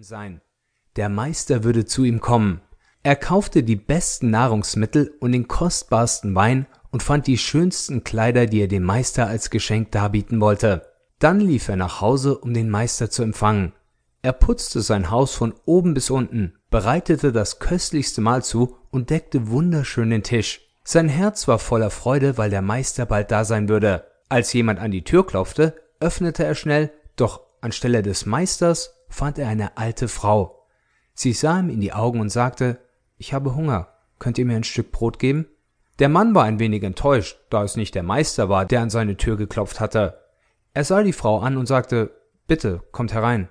ihm sein. Der Meister würde zu ihm kommen. Er kaufte die besten Nahrungsmittel und den kostbarsten Wein und fand die schönsten Kleider, die er dem Meister als Geschenk darbieten wollte. Dann lief er nach Hause, um den Meister zu empfangen. Er putzte sein Haus von oben bis unten, bereitete das köstlichste Mahl zu und deckte wunderschön den Tisch. Sein Herz war voller Freude, weil der Meister bald da sein würde. Als jemand an die Tür klopfte, öffnete er schnell, doch anstelle des Meisters fand er eine alte Frau. Sie sah ihm in die Augen und sagte, ich habe Hunger, könnt ihr mir ein Stück Brot geben? Der Mann war ein wenig enttäuscht, da es nicht der Meister war, der an seine Tür geklopft hatte. Er sah die Frau an und sagte, bitte, kommt herein.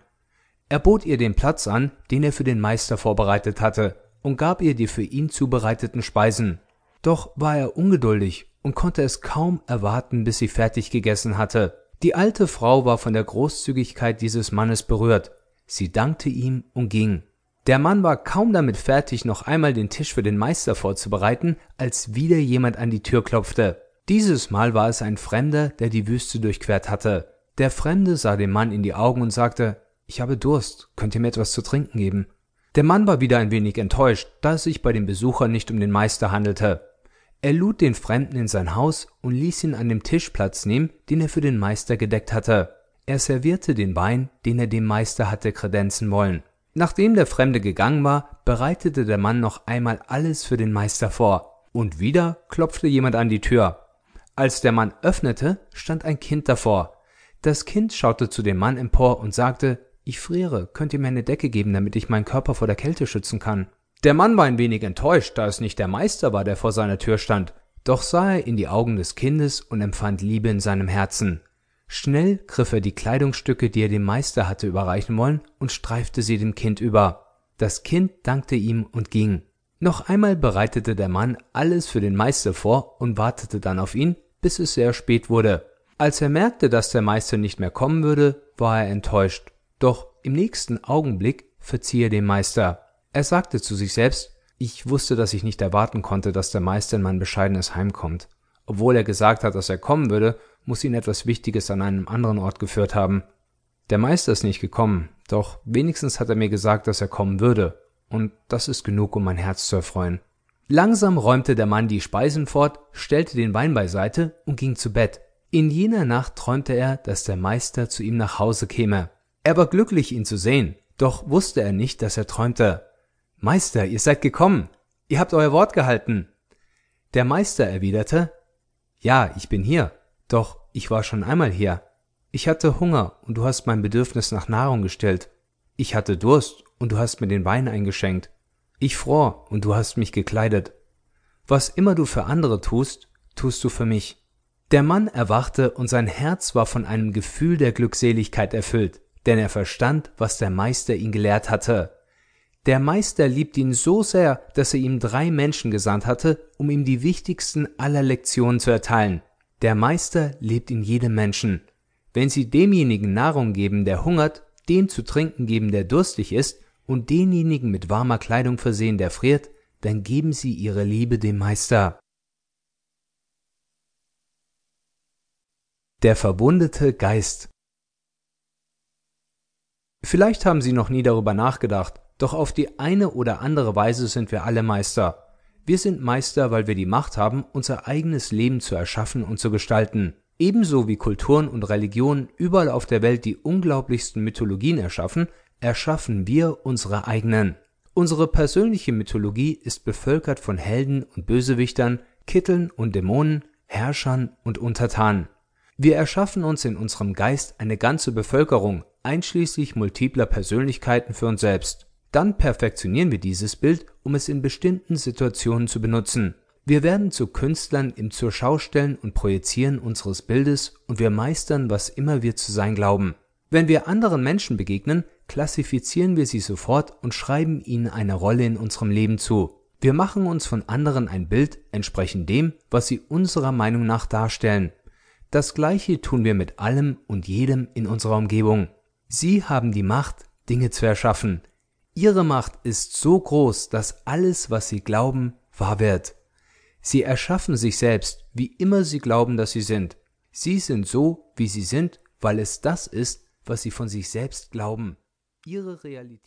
Er bot ihr den Platz an, den er für den Meister vorbereitet hatte, und gab ihr die für ihn zubereiteten Speisen. Doch war er ungeduldig und konnte es kaum erwarten, bis sie fertig gegessen hatte. Die alte Frau war von der Großzügigkeit dieses Mannes berührt. Sie dankte ihm und ging. Der Mann war kaum damit fertig, noch einmal den Tisch für den Meister vorzubereiten, als wieder jemand an die Tür klopfte. Dieses Mal war es ein Fremder, der die Wüste durchquert hatte. Der Fremde sah dem Mann in die Augen und sagte, ich habe Durst, könnt ihr mir etwas zu trinken geben? Der Mann war wieder ein wenig enttäuscht, da es sich bei dem Besucher nicht um den Meister handelte. Er lud den Fremden in sein Haus und ließ ihn an dem Tisch Platz nehmen, den er für den Meister gedeckt hatte. Er servierte den Wein, den er dem Meister hatte kredenzen wollen. Nachdem der Fremde gegangen war, bereitete der Mann noch einmal alles für den Meister vor. Und wieder klopfte jemand an die Tür. Als der Mann öffnete, stand ein Kind davor. Das Kind schaute zu dem Mann empor und sagte, ich friere, könnt ihr mir eine Decke geben, damit ich meinen Körper vor der Kälte schützen kann? Der Mann war ein wenig enttäuscht, da es nicht der Meister war, der vor seiner Tür stand. Doch sah er in die Augen des Kindes und empfand Liebe in seinem Herzen. Schnell griff er die Kleidungsstücke, die er dem Meister hatte überreichen wollen, und streifte sie dem Kind über. Das Kind dankte ihm und ging. Noch einmal bereitete der Mann alles für den Meister vor und wartete dann auf ihn, bis es sehr spät wurde. Als er merkte, dass der Meister nicht mehr kommen würde, war er enttäuscht. Doch im nächsten Augenblick verzieh er dem Meister. Er sagte zu sich selbst, ich wusste, dass ich nicht erwarten konnte, dass der Meister in mein bescheidenes Heim kommt. Obwohl er gesagt hat, dass er kommen würde, muss ihn etwas Wichtiges an einem anderen Ort geführt haben. Der Meister ist nicht gekommen, doch wenigstens hat er mir gesagt, dass er kommen würde, und das ist genug, um mein Herz zu erfreuen. Langsam räumte der Mann die Speisen fort, stellte den Wein beiseite und ging zu Bett. In jener Nacht träumte er, dass der Meister zu ihm nach Hause käme. Er war glücklich, ihn zu sehen, doch wusste er nicht, dass er träumte. Meister, ihr seid gekommen. Ihr habt euer Wort gehalten. Der Meister erwiderte, Ja, ich bin hier. Doch ich war schon einmal hier. Ich hatte Hunger und du hast mein Bedürfnis nach Nahrung gestillt. Ich hatte Durst und du hast mir den Wein eingeschenkt. Ich fror und du hast mich gekleidet. Was immer du für andere tust, tust du für mich. Der Mann erwachte und sein Herz war von einem Gefühl der Glückseligkeit erfüllt, denn er verstand, was der Meister ihn gelehrt hatte. Der Meister liebt ihn so sehr, dass er ihm drei Menschen gesandt hatte, um ihm die wichtigsten aller Lektionen zu erteilen. Der Meister lebt in jedem Menschen. Wenn Sie demjenigen Nahrung geben, der hungert, dem zu trinken geben, der durstig ist, und denjenigen mit warmer Kleidung versehen, der friert, dann geben Sie Ihre Liebe dem Meister. Der verwundete Geist Vielleicht haben Sie noch nie darüber nachgedacht, doch auf die eine oder andere Weise sind wir alle Meister. Wir sind Meister, weil wir die Macht haben, unser eigenes Leben zu erschaffen und zu gestalten. Ebenso wie Kulturen und Religionen überall auf der Welt die unglaublichsten Mythologien erschaffen, erschaffen wir unsere eigenen. Unsere persönliche Mythologie ist bevölkert von Helden und Bösewichtern, Kitteln und Dämonen, Herrschern und Untertanen. Wir erschaffen uns in unserem Geist eine ganze Bevölkerung, einschließlich multipler Persönlichkeiten für uns selbst. Dann perfektionieren wir dieses Bild, um es in bestimmten Situationen zu benutzen. Wir werden zu Künstlern im Zurschaustellen und Projizieren unseres Bildes und wir meistern, was immer wir zu sein glauben. Wenn wir anderen Menschen begegnen, klassifizieren wir sie sofort und schreiben ihnen eine Rolle in unserem Leben zu. Wir machen uns von anderen ein Bild entsprechend dem, was sie unserer Meinung nach darstellen. Das gleiche tun wir mit allem und jedem in unserer Umgebung. Sie haben die Macht, Dinge zu erschaffen. Ihre Macht ist so groß, dass alles, was sie glauben, wahr wird. Sie erschaffen sich selbst, wie immer sie glauben, dass sie sind. Sie sind so, wie sie sind, weil es das ist, was sie von sich selbst glauben. Ihre Realität